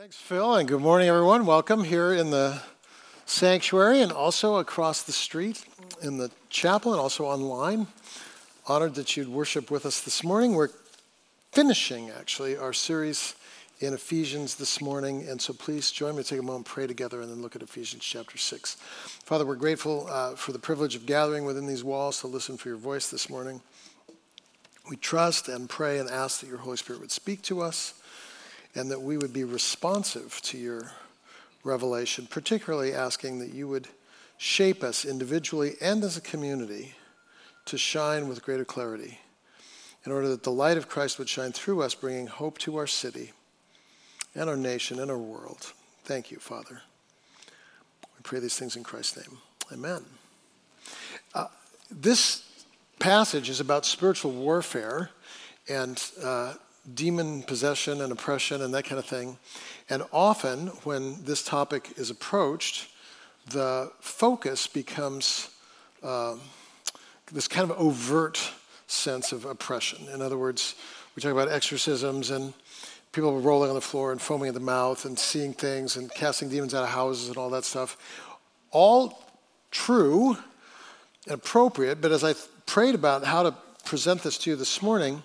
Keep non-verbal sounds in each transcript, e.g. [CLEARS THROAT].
Thanks, Phil, and good morning, everyone. Welcome here in the sanctuary and also across the street in the chapel and also online. Honored that you'd worship with us this morning. We're finishing, actually, our series in Ephesians this morning, and so please join me take a moment, pray together, and then look at Ephesians chapter 6. Father, we're grateful uh, for the privilege of gathering within these walls to listen for your voice this morning. We trust and pray and ask that your Holy Spirit would speak to us and that we would be responsive to your revelation, particularly asking that you would shape us individually and as a community to shine with greater clarity in order that the light of Christ would shine through us, bringing hope to our city and our nation and our world. Thank you, Father. We pray these things in Christ's name. Amen. Uh, this passage is about spiritual warfare and uh, demon possession and oppression and that kind of thing. And often, when this topic is approached, the focus becomes uh, this kind of overt sense of oppression. In other words, we talk about exorcisms and people rolling on the floor and foaming at the mouth and seeing things and casting demons out of houses and all that stuff. All true and appropriate, but as I prayed about how to present this to you this morning,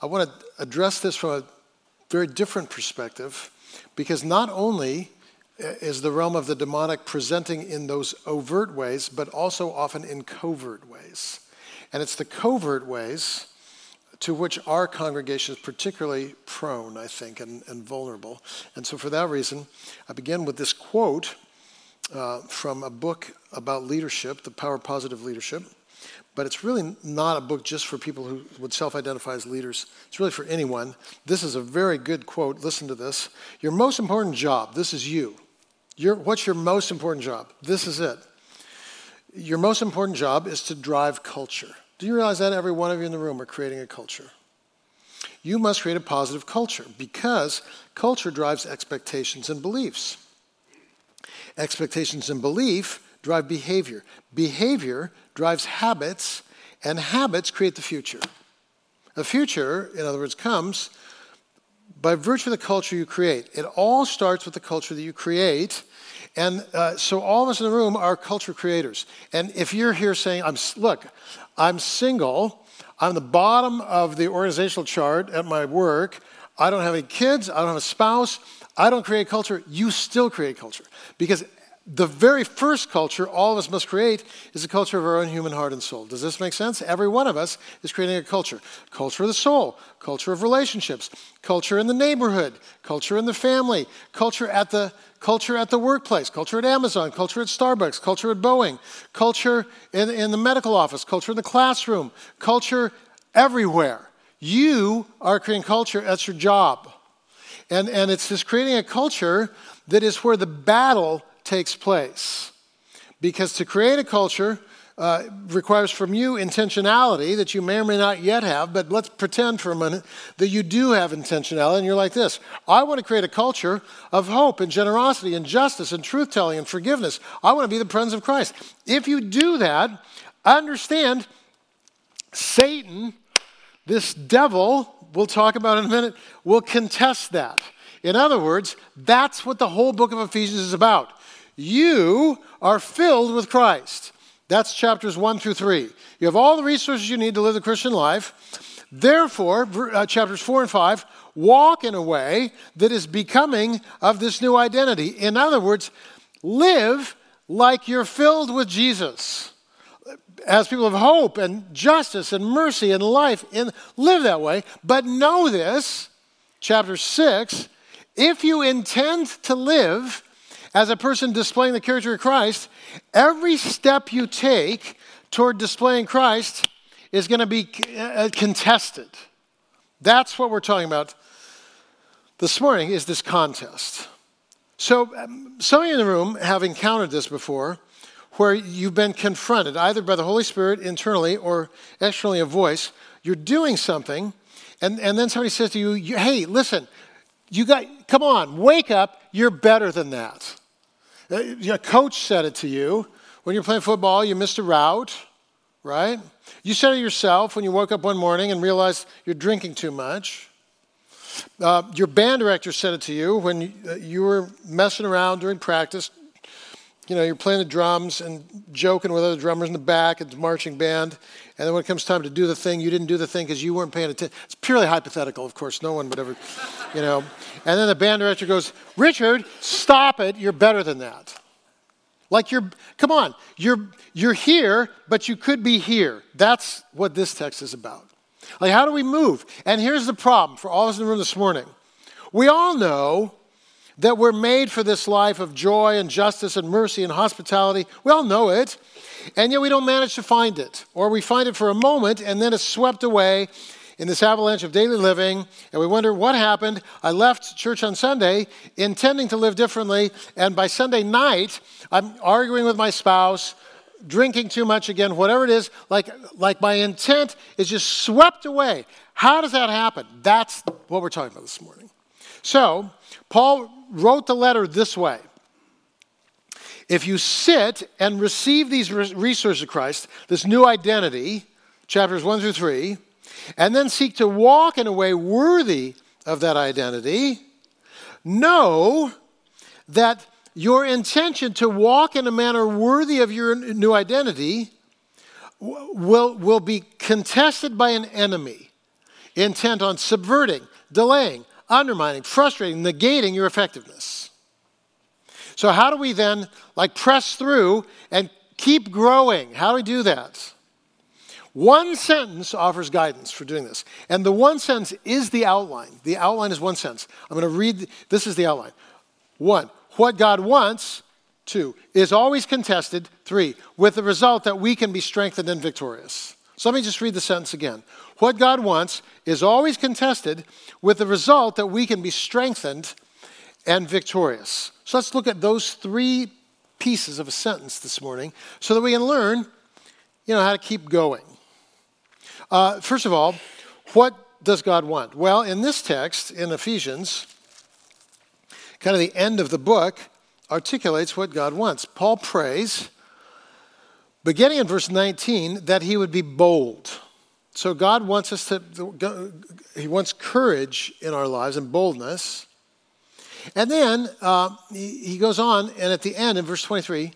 I want to address this from a very different perspective because not only is the realm of the demonic presenting in those overt ways, but also often in covert ways. And it's the covert ways to which our congregation is particularly prone, I think, and, and vulnerable. And so, for that reason, I begin with this quote uh, from a book about leadership, The Power of Positive Leadership. But it's really not a book just for people who would self identify as leaders. It's really for anyone. This is a very good quote. Listen to this. Your most important job, this is you. Your, what's your most important job? This is it. Your most important job is to drive culture. Do you realize that every one of you in the room are creating a culture? You must create a positive culture because culture drives expectations and beliefs. Expectations and belief drive behavior. Behavior drives habits, and habits create the future. A future, in other words, comes by virtue of the culture you create. It all starts with the culture that you create. And uh, so all of us in the room are culture creators. And if you're here saying, I'm, look, I'm single, I'm the bottom of the organizational chart at my work, I don't have any kids, I don't have a spouse, I don't create culture, you still create culture. Because the very first culture all of us must create is a culture of our own human heart and soul. Does this make sense? Every one of us is creating a culture culture of the soul, culture of relationships, culture in the neighborhood, culture in the family, culture at the culture at the workplace, culture at Amazon, culture at Starbucks, culture at Boeing, culture in, in the medical office, culture in the classroom, culture everywhere. You are creating culture, that's your job. And, and it's just creating a culture that is where the battle takes place. Because to create a culture uh, requires from you intentionality that you may or may not yet have, but let's pretend for a minute that you do have intentionality and you're like this I want to create a culture of hope and generosity and justice and truth telling and forgiveness. I want to be the presence of Christ. If you do that, understand Satan, this devil, we'll talk about in a minute, will contest that. In other words, that's what the whole book of Ephesians is about. You are filled with Christ. That's chapters 1 through 3. You have all the resources you need to live the Christian life. Therefore, uh, chapters 4 and 5, walk in a way that is becoming of this new identity. In other words, live like you're filled with Jesus. As people of hope and justice and mercy and life, in, live that way. But know this, chapter 6, if you intend to live as a person displaying the character of Christ, every step you take toward displaying Christ is going to be uh, contested. That's what we're talking about this morning is this contest. So um, some of you in the room have encountered this before where you've been confronted either by the Holy Spirit internally or externally a voice. You're doing something and, and then somebody says to you, hey, listen, you got, come on, wake up, you're better than that. Uh, coach said it to you. When you're playing football, you missed a route, right? You said it yourself when you woke up one morning and realized you're drinking too much. Uh, your band director said it to you when you, uh, you were messing around during practice. You know, you're playing the drums and joking with other drummers in the back at the marching band. And then when it comes time to do the thing, you didn't do the thing because you weren't paying attention. It's purely hypothetical, of course. No one would ever, you know. And then the band director goes, Richard, stop it. You're better than that. Like you're, come on, you're, you're here, but you could be here. That's what this text is about. Like, how do we move? And here's the problem for all of us in the room this morning. We all know that we're made for this life of joy and justice and mercy and hospitality. We all know it. And yet we don't manage to find it. Or we find it for a moment and then it's swept away in this avalanche of daily living, and we wonder what happened. I left church on Sunday intending to live differently, and by Sunday night, I'm arguing with my spouse, drinking too much again, whatever it is, like, like my intent is just swept away. How does that happen? That's what we're talking about this morning. So, Paul wrote the letter this way. If you sit and receive these resources of Christ, this new identity, chapters 1 through 3, and then seek to walk in a way worthy of that identity, know that your intention to walk in a manner worthy of your new identity will, will be contested by an enemy. Intent on subverting, delaying, undermining, frustrating, negating your effectiveness. So, how do we then like press through and keep growing? How do we do that? One sentence offers guidance for doing this. And the one sentence is the outline. The outline is one sentence. I'm going to read, this is the outline. One, what God wants, two, is always contested, three, with the result that we can be strengthened and victorious. So let me just read the sentence again. What God wants is always contested with the result that we can be strengthened and victorious. So let's look at those three pieces of a sentence this morning so that we can learn, you know, how to keep going. Uh, first of all, what does God want? Well, in this text, in Ephesians, kind of the end of the book, articulates what God wants. Paul prays, beginning in verse 19, that he would be bold. So God wants us to, he wants courage in our lives and boldness. And then uh, he goes on, and at the end, in verse 23,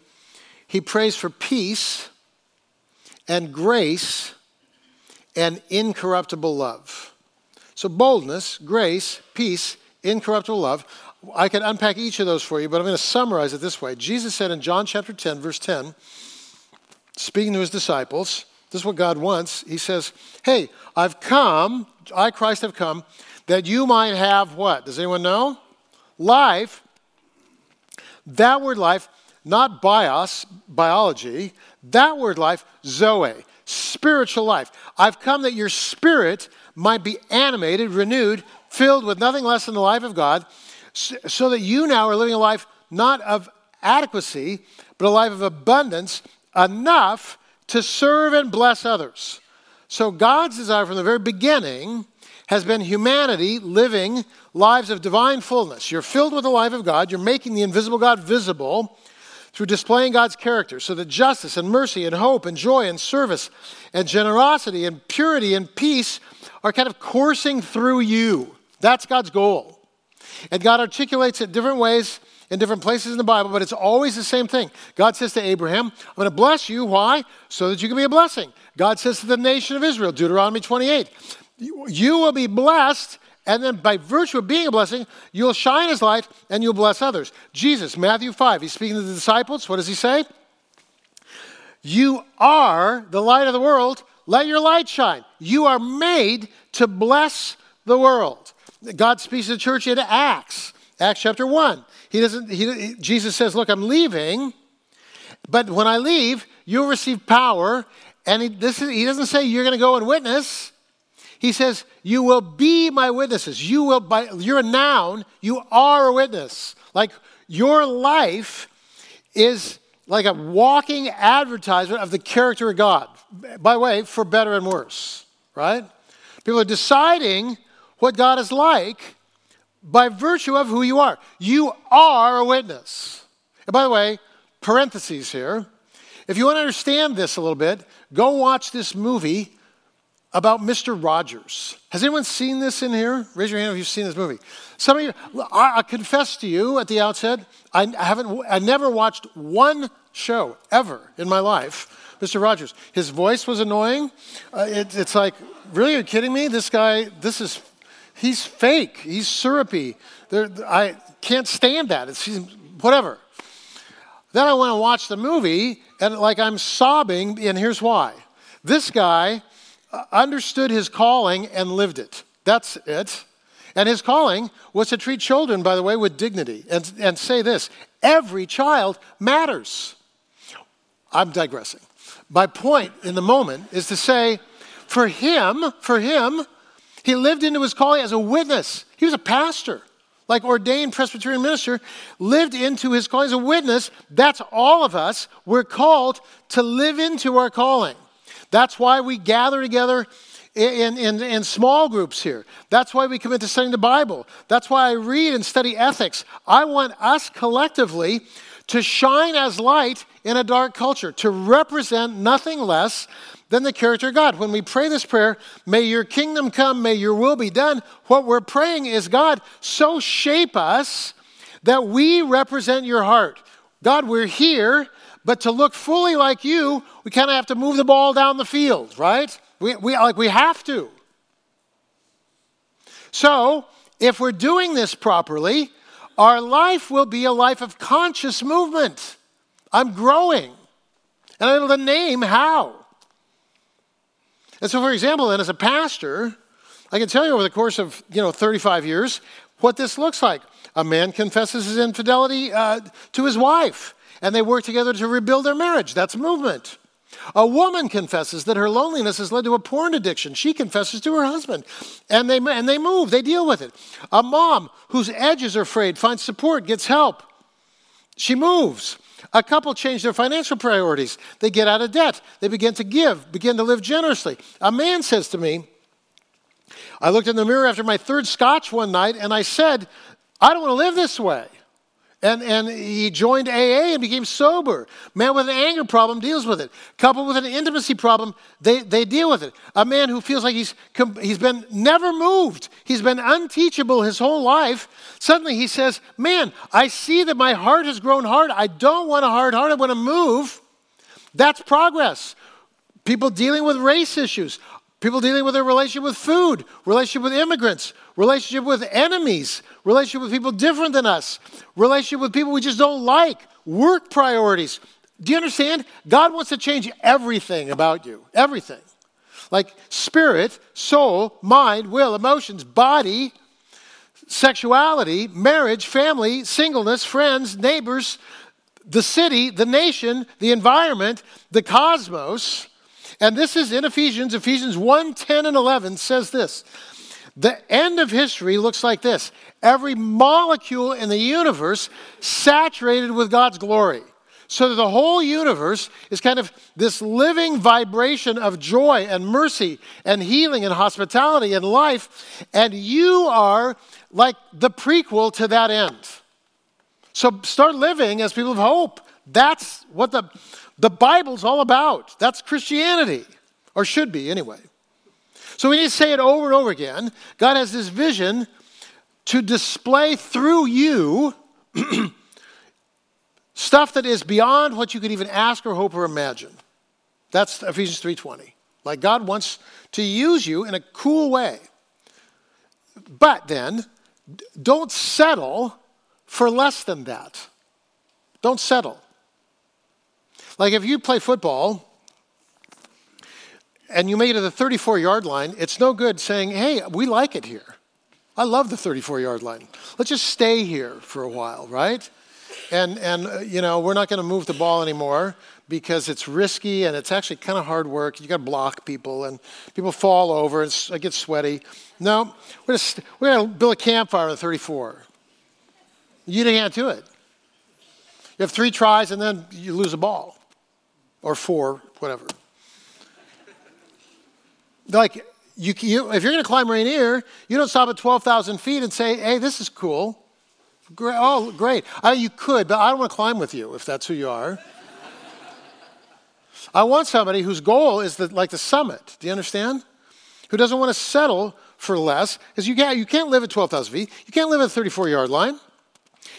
he prays for peace and grace and incorruptible love. So, boldness, grace, peace, incorruptible love. I could unpack each of those for you, but I'm going to summarize it this way. Jesus said in John chapter 10, verse 10, speaking to his disciples, this is what God wants. He says, Hey, I've come, I, Christ, have come, that you might have what? Does anyone know? Life. That word life, not bios, biology, that word life, zoe spiritual life. I've come that your spirit might be animated, renewed, filled with nothing less than the life of God, so that you now are living a life not of adequacy, but a life of abundance, enough to serve and bless others. So God's desire from the very beginning has been humanity living lives of divine fullness. You're filled with the life of God, you're making the invisible God visible through displaying God's character so that justice and mercy and hope and joy and service and generosity and purity and peace are kind of coursing through you. That's God's goal. And God articulates it different ways in different places in the Bible, but it's always the same thing. God says to Abraham, I'm going to bless you. Why? So that you can be a blessing. God says to the nation of Israel, Deuteronomy 28, you will be blessed and then by virtue of being a blessing, you'll shine his light and you'll bless others. Jesus, Matthew 5, he's speaking to the disciples. What does he say? You are the light of the world. Let your light shine. You are made to bless the world. God speaks to the church in Acts, Acts chapter 1. He doesn't, he, Jesus says, Look, I'm leaving, but when I leave, you'll receive power. And he, this is, he doesn't say you're going to go and witness. He says, You will be my witnesses. You will, by, you're a noun, you are a witness. Like your life is like a walking advertisement of the character of God. By the way, for better and worse, right? People are deciding what God is like by virtue of who you are. You are a witness. And by the way, parentheses here. If you want to understand this a little bit, go watch this movie about Mr. Rogers. Has anyone seen this in here? Raise your hand if you've seen this movie. Some of you, I, I confess to you at the outset, I haven't, I never watched one show ever in my life. Mr. Rogers, his voice was annoying. Uh, it, it's like, really, are you kidding me? This guy, this is, he's fake. He's syrupy. There, I can't stand that. It's whatever. Then I went and watched the movie, and like I'm sobbing, and here's why. This guy uh, understood his calling and lived it. That's it. And his calling was to treat children, by the way, with dignity and, and say this every child matters. I'm digressing. My point in the moment is to say, for him, for him, he lived into his calling as a witness. He was a pastor, like ordained Presbyterian minister, lived into his calling as a witness. That's all of us. We're called to live into our calling. That's why we gather together in, in, in, small groups here. That's why we commit to studying the Bible. That's why I read and study ethics. I want us collectively to shine as light in a dark culture, to represent nothing less than the character of God. When we pray this prayer, may your kingdom come, may your will be done, what we're praying is God, so shape us that we represent your heart. God, we're here but to look fully like you, we kind of have to move the ball down the field, right? We, we, like we have to. So, if we're doing this properly, our life will be a life of conscious movement. I'm growing. And I know the name how. And so, for example, then as a pastor, I can tell you over the course of you know 35 years what this looks like. A man confesses his infidelity uh, to his wife and they work together to rebuild their marriage. That's movement. A woman confesses that her loneliness has led to a porn addiction. She confesses to her husband, and they, and they move, they deal with it. A mom whose edges are frayed finds support, gets help. She moves. A couple change their financial priorities. They get out of debt. They begin to give, begin to live generously. A man says to me, I looked in the mirror after my third scotch one night and I said, I don't want to live this way. And, and he joined AA and became sober. Man with an anger problem deals with it. Couple with an intimacy problem, they, they deal with it. A man who feels like he's, he's been never moved, he's been unteachable his whole life. Suddenly he says, Man, I see that my heart has grown hard. I don't want a hard heart, I want to move. That's progress. People dealing with race issues, people dealing with their relationship with food, relationship with immigrants, relationship with enemies, relationship with people different than us, relationship with people we just don't like, work priorities. Do you understand? God wants to change everything about you, everything. Like spirit, soul, mind, will, emotions, body, sexuality, marriage, family, singleness, friends, neighbors, the city, the nation, the environment, the cosmos. And this is in Ephesians, Ephesians 1 10 and 11 says this the end of history looks like this every molecule in the universe saturated with God's glory. So that the whole universe is kind of this living vibration of joy and mercy and healing and hospitality and life. And you are like the prequel to that end. So start living as people of hope. That's what the, the Bible's all about. That's Christianity, or should be anyway. So we need to say it over and over again. God has this vision to display through you [CLEARS THROAT] stuff that is beyond what you could even ask or hope or imagine. That's Ephesians 3:20. Like God wants to use you in a cool way. But then don't settle for less than that. Don't settle. Like if you play football and you make it to the 34 yard line, it's no good saying, hey, we like it here. I love the 34 yard line. Let's just stay here for a while, right? And, and uh, you know, we're not going to move the ball anymore because it's risky and it's actually kind of hard work. You got to block people and people fall over and it gets sweaty. No, we're going to build a campfire in 34. You can't do it. You have three tries and then you lose a ball or four, whatever. Like, you, you, if you're going to climb Rainier, you don't stop at 12,000 feet and say, hey, this is cool. Great. Oh, great. You could, but I don't want to climb with you if that's who you are. [LAUGHS] I want somebody whose goal is the, like the summit. Do you understand? who doesn't want to settle for less, because you can't, you can't live at 12,000 feet. You can't live at a 34 yard line.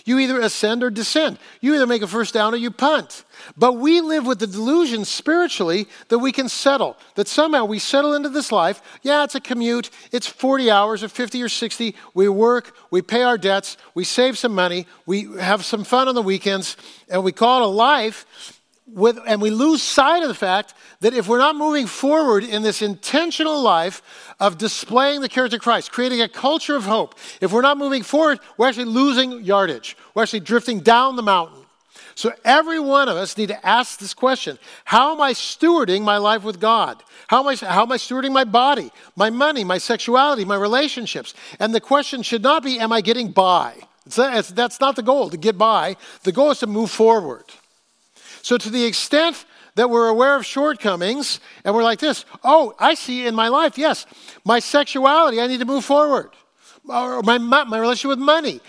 You either ascend or descend. You either make a first down or you punt. But we live with the delusion spiritually that we can settle, that somehow we settle into this life. Yeah, it's a commute, it's 40 hours or 50 or 60. We work, we pay our debts, we save some money, we have some fun on the weekends, and we call it a life. With, and we lose sight of the fact that if we're not moving forward in this intentional life of displaying the character of Christ, creating a culture of hope, if we're not moving forward, we're actually losing yardage. We're actually drifting down the mountain. So every one of us need to ask this question How am I stewarding my life with God? How am I, how am I stewarding my body, my money, my sexuality, my relationships? And the question should not be, Am I getting by? It's, that's not the goal, to get by. The goal is to move forward. So, to the extent that we're aware of shortcomings and we're like this, oh, I see in my life, yes, my sexuality, I need to move forward. Or my, my relationship with money,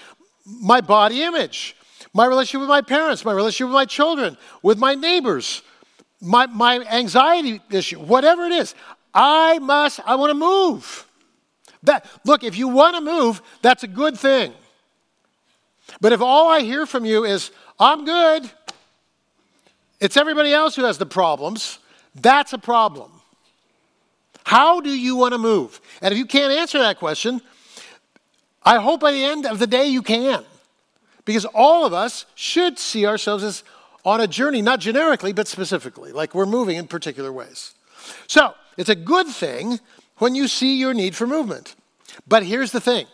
my body image, my relationship with my parents, my relationship with my children, with my neighbors, my, my anxiety issue, whatever it is, I must, I want to move. That, look, if you want to move, that's a good thing. But if all I hear from you is, I'm good, it's everybody else who has the problems, that's a problem. How do you want to move? And if you can't answer that question, I hope by the end of the day you can. Because all of us should see ourselves as on a journey, not generically, but specifically, like we're moving in particular ways. So, it's a good thing when you see your need for movement. But here's the thing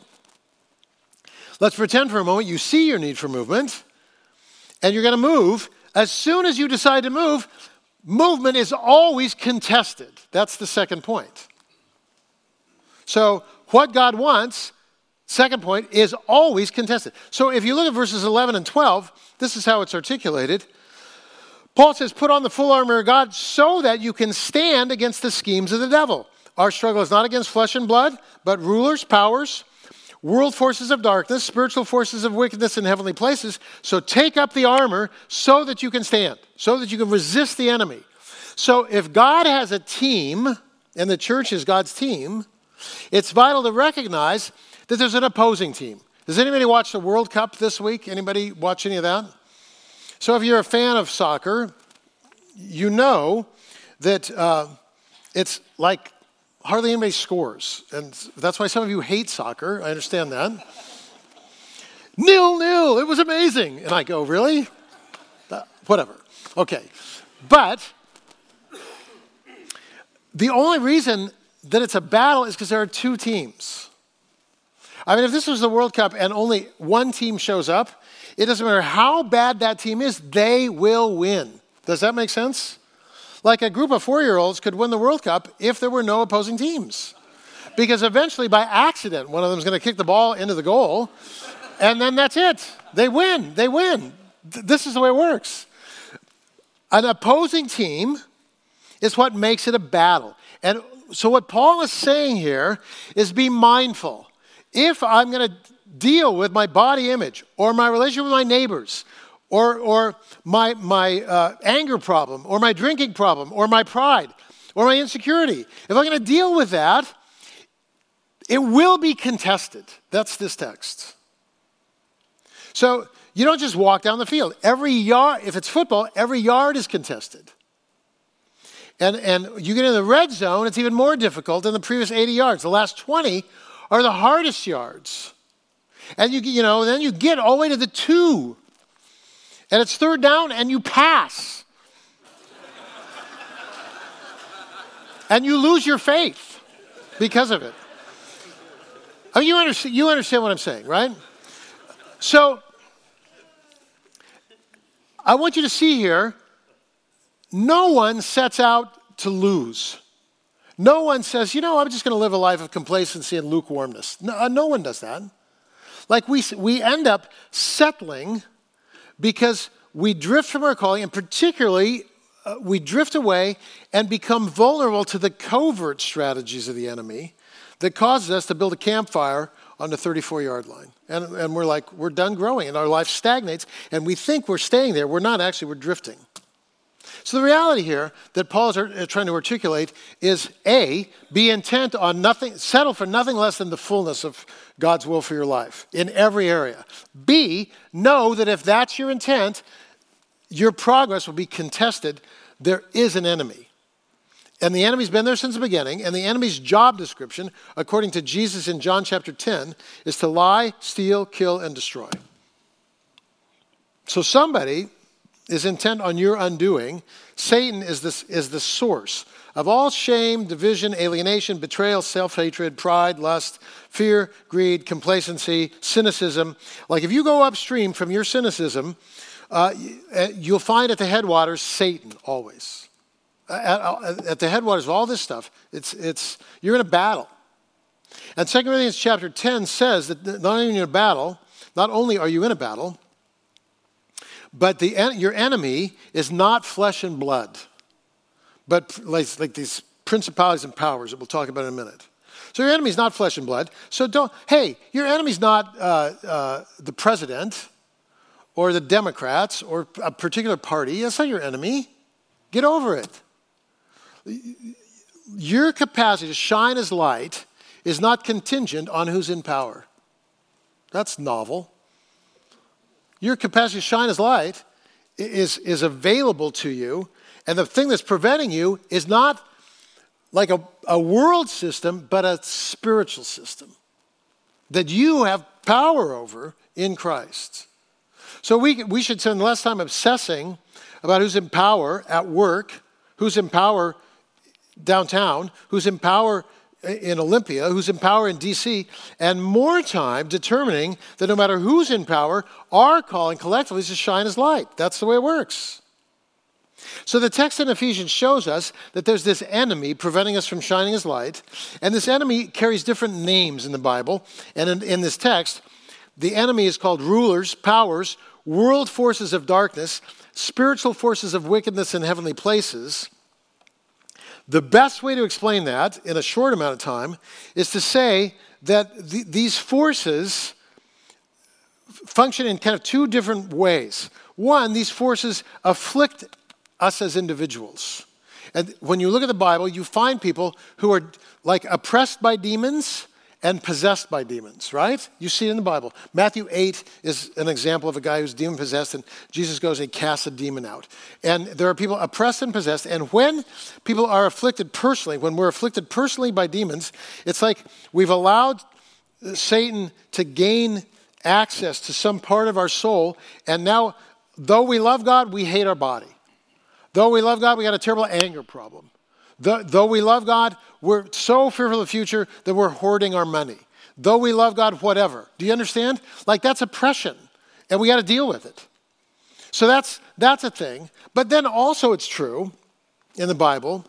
let's pretend for a moment you see your need for movement and you're going to move. As soon as you decide to move, movement is always contested. That's the second point. So, what God wants Second point is always contested. So if you look at verses 11 and 12, this is how it's articulated. Paul says, Put on the full armor of God so that you can stand against the schemes of the devil. Our struggle is not against flesh and blood, but rulers, powers, world forces of darkness, spiritual forces of wickedness in heavenly places. So take up the armor so that you can stand, so that you can resist the enemy. So if God has a team, and the church is God's team, it's vital to recognize that there's an opposing team. Does anybody watch the World Cup this week? Anybody watch any of that? So, if you're a fan of soccer, you know that uh, it's like hardly anybody scores. And that's why some of you hate soccer. I understand that. nil nil, it was amazing. And I go, really? Uh, whatever. Okay. But the only reason that it's a battle is because there are two teams. I mean, if this was the World Cup and only one team shows up, it doesn't matter how bad that team is, they will win. Does that make sense? Like a group of four year olds could win the World Cup if there were no opposing teams. Because eventually, by accident, one of them is going to kick the ball into the goal, and then that's it. They win. They win. This is the way it works. An opposing team is what makes it a battle. And so, what Paul is saying here is be mindful if I'm going to deal with my body image or my relationship with my neighbors or, or my, my uh, anger problem or my drinking problem or my pride or my insecurity, if I'm going to deal with that, it will be contested. That's this text. So you don't just walk down the field. Every yard, if it's football, every yard is contested. And, and you get in the red zone, it's even more difficult than the previous 80 yards. The last 20 are the hardest yards. And you, you know, then you get all the way to the two. And it's third down and you pass. and you lose your faith because of it. I mean, you understand, you understand what I'm saying, right? So, I want you to see here no one sets out to lose. No one says, you know, I'm just going to live a life of complacency and lukewarmness. No, uh, no one does that. Like we, we end up settling because we drift from our calling, and particularly uh, we drift away and become vulnerable to the covert strategies of the enemy that causes us to build a campfire on the 34 yard line. And, and we're like, we're done growing, and our life stagnates, and we think we're staying there. We're not actually, we're drifting. So the reality here that Paul is uh, trying to articulate is A, be intent on nothing, settle for nothing less than the fullness of God's will for your life in every area. B, know that if that's your intent, your progress will be contested. There is an enemy. And the enemy's been there since the beginning, and the enemy's job description, according to Jesus in John chapter 10, is to lie, steal, kill, and destroy. So somebody is intent on your undoing. Satan is, this, is the source of all shame, division, alienation, betrayal, self hatred, pride, lust, fear, greed, complacency, cynicism. Like if you go upstream from your cynicism, uh, uh you'll find at the headwaters Satan always uh, at, uh, at, the headwaters of all this stuff, it's, it's, you're in a battle. And 2 Corinthians chapter 10 says that not only in a battle, not only are you in a battle, but the, your enemy is not flesh and blood, but like, like these principalities and powers that we'll talk about in a minute. So your enemy is not flesh and blood. So don't, hey, your enemy's not uh, uh, the president or the Democrats or a particular party. That's not your enemy. Get over it your capacity to shine as light is not contingent on who's in power. That's novel. Your capacity to shine as light is, is available to you, and the thing that's preventing you is not like a, a world system, but a spiritual system that you have power over in Christ. So we, we should spend less time obsessing about who's in power at work, who's in power downtown, who's in power in Olympia, who's in power in DC, and more time determining that no matter who's in power, our calling collectively is to shine as light. That's the way it works. So the text in Ephesians shows us that there's this enemy preventing us from shining as light, and this enemy carries different names in the Bible. And in, in this text, the enemy is called rulers, powers, world forces of darkness, spiritual forces of wickedness in heavenly places. The best way to explain that in a short amount of time is to say that th- these forces function in kind of two different ways. One, these forces afflict us as individuals. And when you look at the Bible, you find people who are like oppressed by demons and possessed by demons, right? You see it in the Bible. Matthew 8 is an example of a guy who's demon possessed, and Jesus goes and casts a demon out. And there are people oppressed and possessed, and when people are afflicted personally, when we're afflicted personally by demons, it's like we've allowed Satan to gain access to some part of our soul, and now, though we love God, we hate our body. Though we love God, we got a terrible anger problem. Though we love God, we're so fearful of the future that we're hoarding our money. Though we love God, whatever. Do you understand? Like that's oppression, and we got to deal with it. So that's, that's a thing. But then also, it's true in the Bible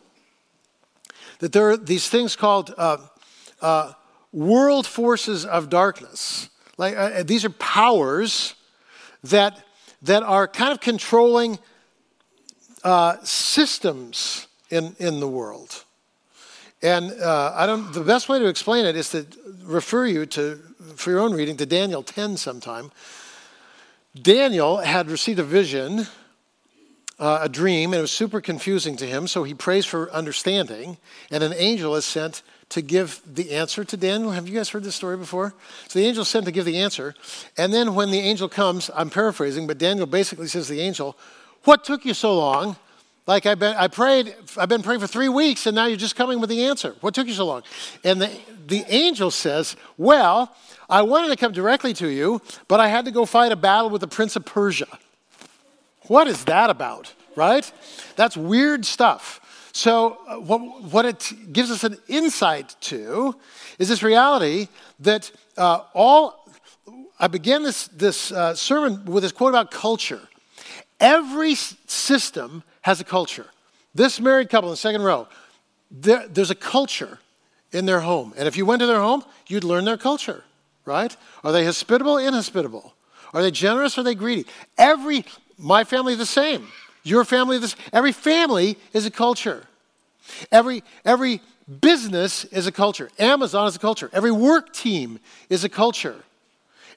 that there are these things called uh, uh, world forces of darkness. Like uh, these are powers that, that are kind of controlling uh, systems in, in the world. And uh, I don't, the best way to explain it is to refer you to, for your own reading, to Daniel 10 sometime. Daniel had received a vision, uh, a dream, and it was super confusing to him, so he prays for understanding, and an angel is sent to give the answer to Daniel. Have you guys heard this story before? So the angel sent to give the answer, and then when the angel comes, I'm paraphrasing, but Daniel basically says to the angel, What took you so long? Like I've been, I prayed, I've been praying for three weeks, and now you're just coming with the answer. What took you so long? And the, the angel says, Well, I wanted to come directly to you, but I had to go fight a battle with the prince of Persia. What is that about, right? That's weird stuff. So, uh, what, what it gives us an insight to is this reality that uh, all, I began this, this uh, sermon with this quote about culture. Every system has a culture. This married couple in the second row, there, there's a culture in their home. And if you went to their home, you'd learn their culture, right? Are they hospitable, inhospitable? Are they generous, are they greedy? Every, my family the same. Your family this, every family is a culture. Every, every business is a culture. Amazon is a culture. Every work team is a culture.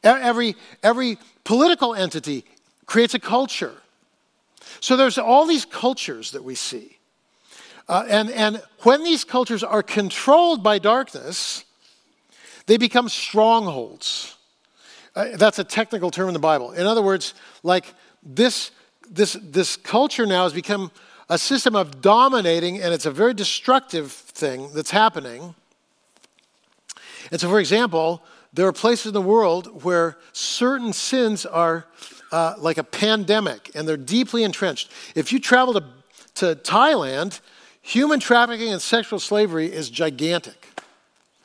Every, every political entity creates a culture. So there's all these cultures that we see. Uh, and, and when these cultures are controlled by darkness, they become strongholds. Uh, that's a technical term in the Bible. In other words, like this, this, this culture now has become a system of dominating, and it's a very destructive thing that's happening. And so, for example, there are places in the world where certain sins are uh, like a pandemic and they're deeply entrenched. If you travel to, to Thailand, human trafficking and sexual slavery is gigantic,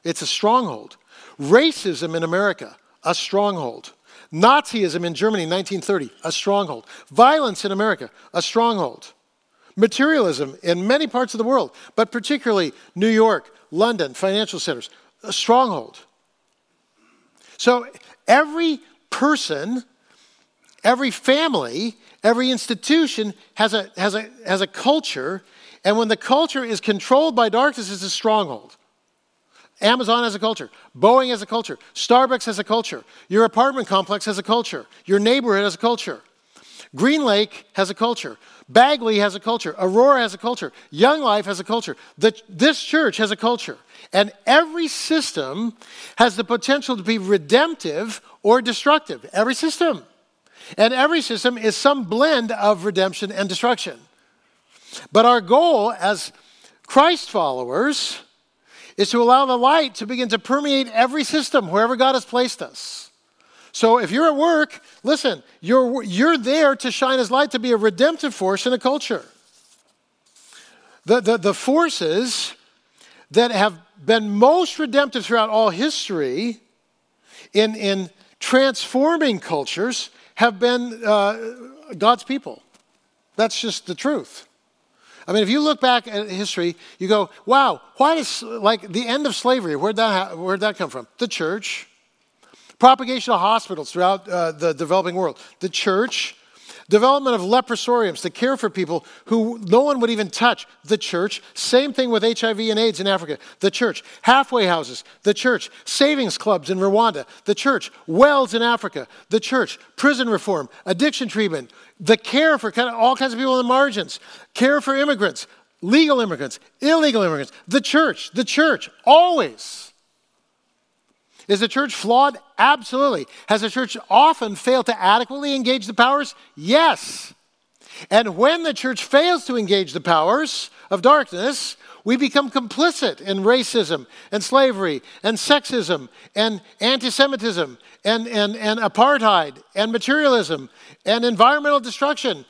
it's a stronghold. Racism in America, a stronghold. Nazism in Germany, 1930, a stronghold. Violence in America, a stronghold. Materialism in many parts of the world, but particularly New York, London, financial centers, a stronghold. So every person, every family, every institution has a, has a, has a culture, and when the culture is controlled by darkness, it's a stronghold. Amazon has a culture. Boeing has a culture. Starbucks has a culture. Your apartment complex has a culture. Your neighborhood has a culture. Green Lake has a culture. Bagley has a culture. Aurora has a culture. Young Life has a culture. The, this church has a culture. And every system has the potential to be redemptive or destructive. Every system. And every system is some blend of redemption and destruction. But our goal as Christ followers is to allow the light to begin to permeate every system wherever God has placed us. So if you're at work, listen, you're, you're there to shine His light to be a redemptive force in a culture. The, the, the forces that have been most redemptive throughout all history in, in transforming cultures have been uh, God's people. That's just the truth. I mean, if you look back at history, you go, wow, why does, like, the end of slavery, where'd that, where'd that come from? The church. Propagation of hospitals throughout uh, the developing world. The church. Development of leprosariums to care for people who no one would even touch. The church. Same thing with HIV and AIDS in Africa. The church. Halfway houses. The church. Savings clubs in Rwanda. The church. Wells in Africa. The church. Prison reform. Addiction treatment the care for kind of all kinds of people on the margins, care for immigrants, legal immigrants, illegal immigrants, the church, the church, always. Is the church flawed? Absolutely. Has the church often failed to adequately engage the powers? Yes. And when the church fails to engage the powers of darkness, we become complicit in racism and slavery and sexism and anti Semitism and, and, and apartheid and materialism and environmental destruction.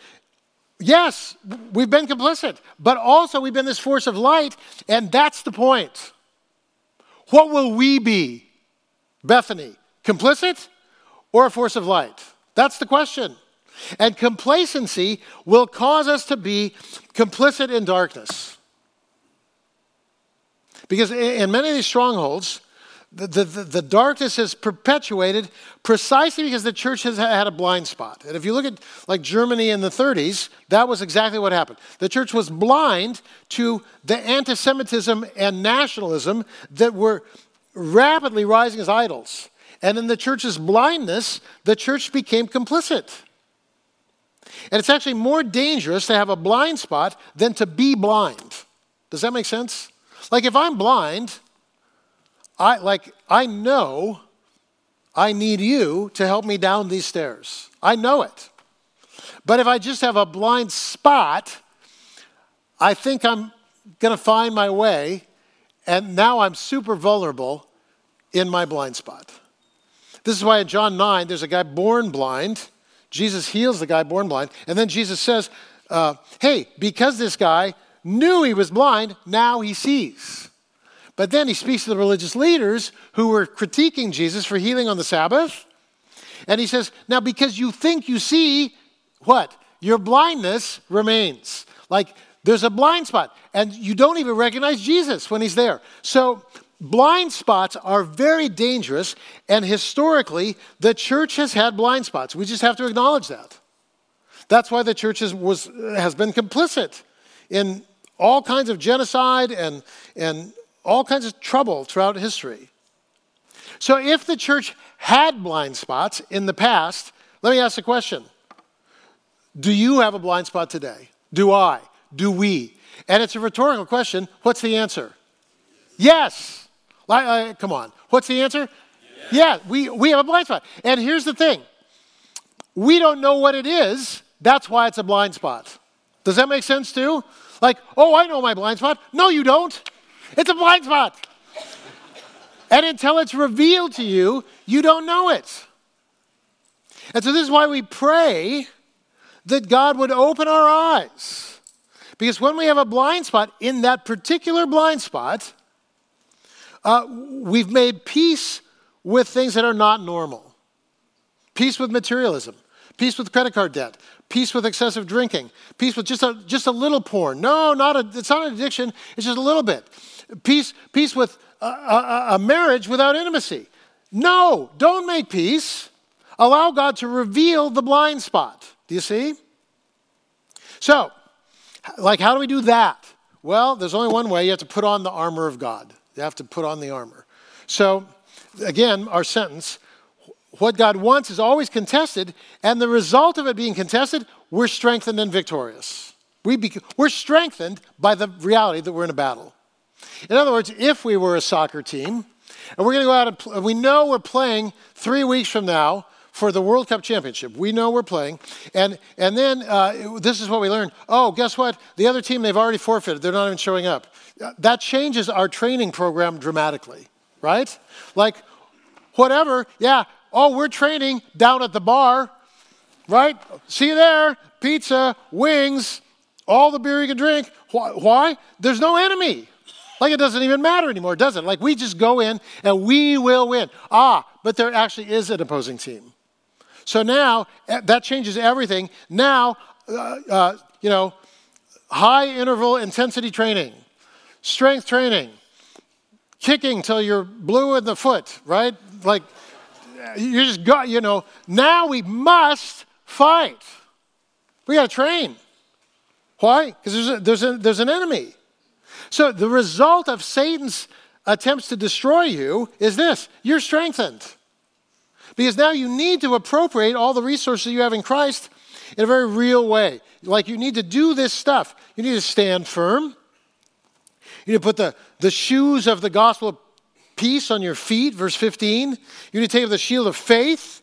Yes, we've been complicit, but also we've been this force of light, and that's the point. What will we be, Bethany? Complicit or a force of light? That's the question. And complacency will cause us to be complicit in darkness. Because in many of these strongholds, the, the, the, darkness is perpetuated precisely because the church has had a blind spot. And if you look at like Germany in the 30s, that was exactly what happened. The church was blind to the anti Semitism and nationalism that were rapidly rising as idols. And in the church's blindness, the church became complicit. And it's actually more dangerous to have a blind spot than to be blind. Does that make sense? Like if I'm blind, I like I know I need you to help me down these stairs. I know it. But if I just have a blind spot, I think I'm going to find my way and now I'm super vulnerable in my blind spot. This is why in John 9, there's a guy born blind. Jesus heals the guy born blind. And then Jesus says, uh, Hey, because this guy knew he was blind, now he sees. But then he speaks to the religious leaders who were critiquing Jesus for healing on the Sabbath. And he says, Now, because you think you see, what? Your blindness remains. Like there's a blind spot, and you don't even recognize Jesus when he's there. So, blind spots are very dangerous, and historically, the church has had blind spots. We just have to acknowledge that. That's why the church is, was, has been complicit in all kinds of genocide and, and all kinds of trouble throughout history. So, if the church had blind spots in the past, let me ask a question Do you have a blind spot today? Do I? Do we? And it's a rhetorical question. What's the answer? Yes. Like, uh, come on. What's the answer? Yes. Yeah, we, we have a blind spot. And here's the thing we don't know what it is. That's why it's a blind spot. Does that make sense too? Like, oh, I know my blind spot. No, you don't. It's a blind spot. and until it's revealed to you, you don't know it. And so this is why we pray that God would open our eyes. Because when we have a blind spot, in that particular blind spot, uh, we've made peace with things that are not normal peace with materialism, peace with credit card debt, peace with excessive drinking, peace with just a, just a little porn. No, not a, it's not an addiction, it's just a little bit. Peace, peace with a, a, a marriage without intimacy. No, don't make peace. Allow God to reveal the blind spot. Do you see? So, like, how do we do that? Well, there's only one way. You have to put on the armor of God. You have to put on the armor. So, again, our sentence what God wants is always contested, and the result of it being contested, we're strengthened and victorious. We we're strengthened by the reality that we're in a battle. In other words, if we were a soccer team, and we're going to go out and pl- we know we're playing three weeks from now for the World Cup Championship. We know we're playing. And, and then uh, this is what we learned. Oh, guess what? The other team, they've already forfeited. They're not even showing up. That changes our training program dramatically, right? Like, whatever, yeah, oh, we're training down at the bar, right? See you there, pizza, wings, all the beer you can drink. Why? There's no enemy. Like it doesn't even matter anymore, does it? Like we just go in and we will win. Ah, but there actually is an opposing team. So now eh, that changes everything. Now, uh, uh, you know, high interval intensity training, strength training, kicking till you're blue in the foot, right? Like you just got, you know, now we must fight. We got to train. Why? Because there's, there's, there's an enemy. So the result of Satan's attempts to destroy you is this you're strengthened. Because now you need to appropriate all the resources you have in Christ in a very real way. Like you need to do this stuff. You need to stand firm. You need to put the, the shoes of the gospel of peace on your feet, verse 15. You need to take up the shield of faith,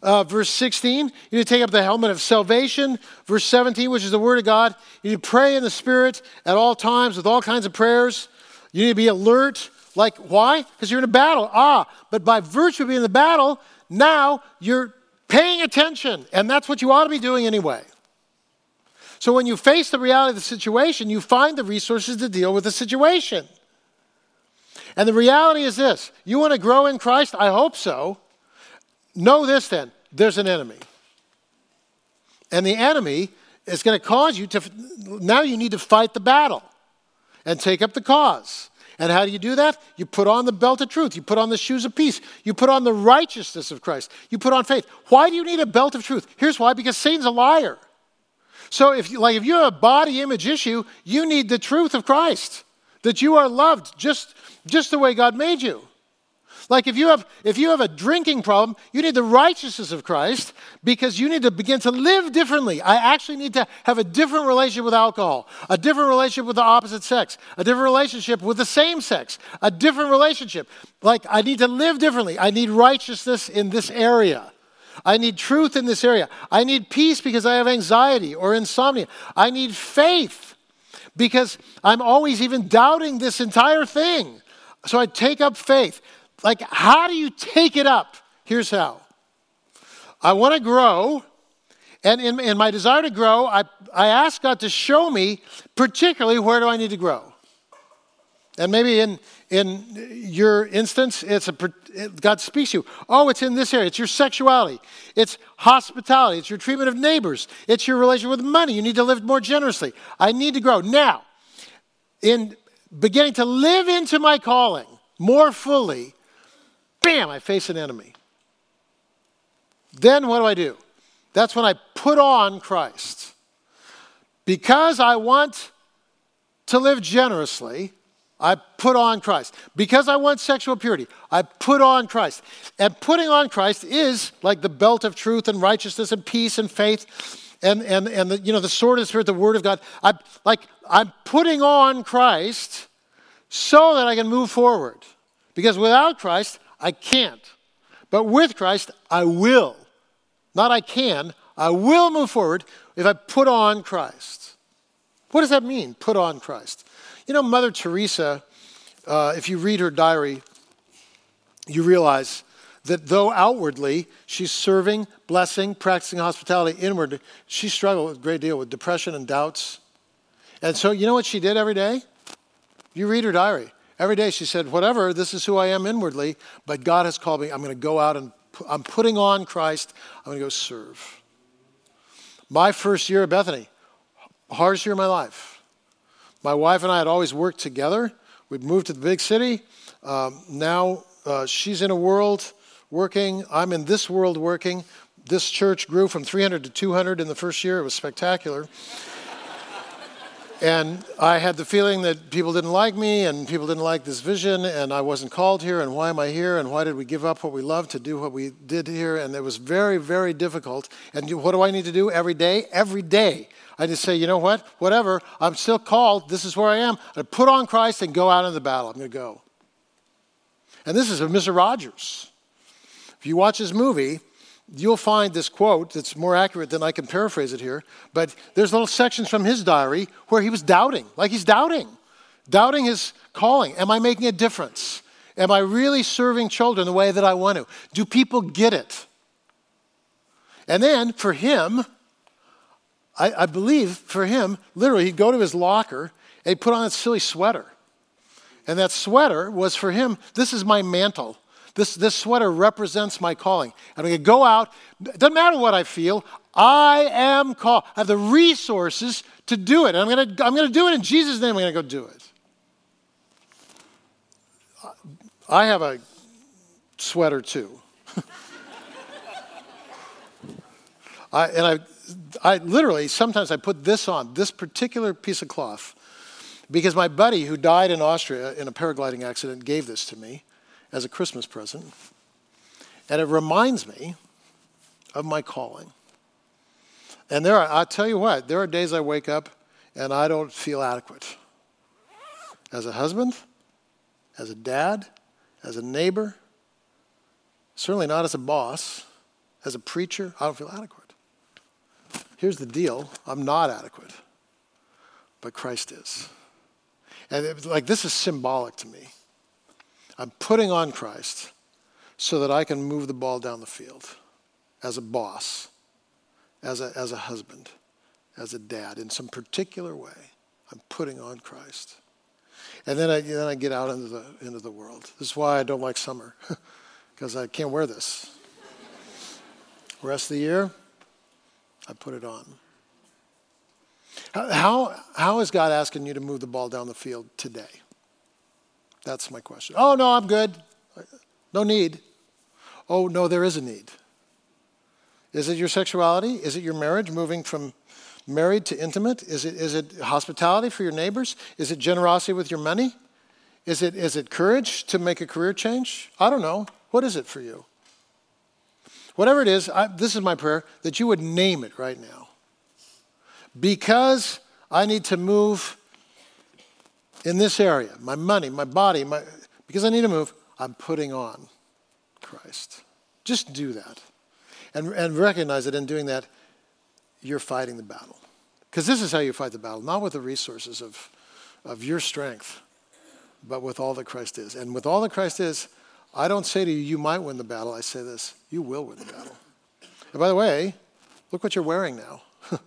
uh, verse 16. You need to take up the helmet of salvation, verse 17, which is the word of God. You need to pray in the Spirit at all times with all kinds of prayers. You need to be alert. Like, why? Because you're in a battle. Ah, but by virtue of being in the battle, now you're paying attention, and that's what you ought to be doing anyway. So when you face the reality of the situation, you find the resources to deal with the situation. And the reality is this you want to grow in Christ? I hope so. Know this then there's an enemy. And the enemy is going to cause you to, now you need to fight the battle and take up the cause. And how do you do that? You put on the belt of truth. You put on the shoes of peace. You put on the righteousness of Christ. You put on faith. Why do you need a belt of truth? Here's why because Satan's a liar. So if you, like if you have a body image issue, you need the truth of Christ. That you are loved just just the way God made you. Like if you have if you have a drinking problem, you need the righteousness of Christ because you need to begin to live differently. I actually need to have a different relationship with alcohol, a different relationship with the opposite sex, a different relationship with the same sex, a different relationship. Like I need to live differently. I need righteousness in this area. I need truth in this area. I need peace because I have anxiety or insomnia. I need faith because I'm always even doubting this entire thing. So I take up faith. Like, how do you take it up? Here's how I want to grow, and in, in my desire to grow, I, I ask God to show me, particularly, where do I need to grow? And maybe in, in your instance, it's a, God speaks to you. Oh, it's in this area. It's your sexuality. It's hospitality. It's your treatment of neighbors. It's your relation with money. You need to live more generously. I need to grow. Now, in beginning to live into my calling more fully, bam, I face an enemy. Then what do I do? That's when I put on Christ. Because I want to live generously, I put on Christ. Because I want sexual purity, I put on Christ. And putting on Christ is like the belt of truth and righteousness and peace and faith. and, and, and the, you know, the sword of the Spirit, the Word of God. I, like, I'm putting on Christ so that I can move forward. Because without Christ, I can't. But with Christ, I will. Not I can, I will move forward if I put on Christ. What does that mean, put on Christ? You know, Mother Teresa, uh, if you read her diary, you realize that though outwardly she's serving, blessing, practicing hospitality, inward, she struggled a great deal with depression and doubts. And so, you know what she did every day? You read her diary. Every day she said, Whatever, this is who I am inwardly, but God has called me. I'm going to go out and I'm putting on Christ. I'm going to go serve. My first year at Bethany, hardest year of my life. My wife and I had always worked together. We'd moved to the big city. Um, now uh, she's in a world working. I'm in this world working. This church grew from 300 to 200 in the first year. It was spectacular. And I had the feeling that people didn't like me and people didn't like this vision and I wasn't called here and why am I here and why did we give up what we love to do what we did here? And it was very very difficult. And what do I need to do every day? Every day. I just say you know what? Whatever. I'm still called. This is where I am. I put on Christ and go out into the battle. I'm going to go. And this is of Mr. Rogers. If you watch his movie, you'll find this quote that's more accurate than I can paraphrase it here. But there's little sections from his diary where he was doubting, like he's doubting, doubting his calling. Am I making a difference? Am I really serving children the way that I want to? Do people get it? And then for him, I, I believe for him, literally, he'd go to his locker and he'd put on a silly sweater. And that sweater was for him, this is my mantle. This, this sweater represents my calling. I'm going to go out. It doesn't matter what I feel. I am called. I have the resources to do it. I'm going to, I'm going to do it in Jesus' name. I'm going to go do it. I have a sweater too. [LAUGHS] I, and I, I literally, sometimes I put this on, this particular piece of cloth, because my buddy who died in Austria in a paragliding accident gave this to me as a Christmas present. And it reminds me of my calling. And there are, I'll tell you what, there are days I wake up and I don't feel adequate. As a husband, as a dad, as a neighbor, certainly not as a boss, as a preacher, I don't feel adequate. Here's the deal I'm not adequate, but Christ is. And it, like this is symbolic to me. I'm putting on Christ so that I can move the ball down the field as a boss, as a, as a husband, as a dad, in some particular way. I'm putting on Christ. And then I, then I get out into the, into the world. This is why I don't like summer, [LAUGHS] because I can't wear this. rest of the year, I put it on. How, how, how is God asking you to move the ball down the field today? That's my question. Oh, no, I'm good. No need. Oh, no, there is a need. Is it your sexuality? Is it your marriage moving from married to intimate? Is it, is it hospitality for your neighbors? Is it generosity with your money? Is it, is it courage to make a career change? I don't know. What is it for you? Whatever it is, I, this is my prayer that you would name it right now. Because I need to move in this area, my money, my body, my, because I need to move, I'm putting on Christ. Just do that. And, and recognize that in doing that, you're fighting the battle. Because this is how you fight the battle, not with the resources of, of your strength, but with all that Christ is. And with all that Christ is, I don't say to you, you might win the battle. I say this, you will win the battle. And by the way, look what you're wearing now [LAUGHS]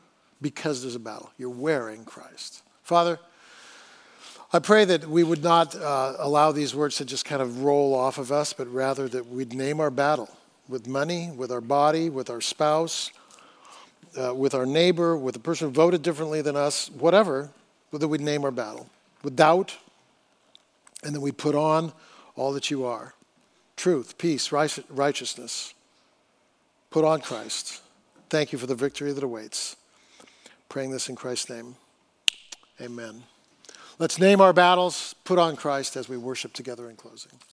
because there's a battle. You're wearing Christ. Father, I pray that we would not uh, allow these words to just kind of roll off of us, but rather that we'd name our battle with money, with our body, with our spouse, uh, with our neighbor, with the person who voted differently than us, whatever, that we'd name our battle with doubt, and that we put on all that you are truth, peace, righteousness. Put on Christ. Thank you for the victory that awaits. Praying this in Christ's name. Amen. Let's name our battles, put on Christ as we worship together in closing.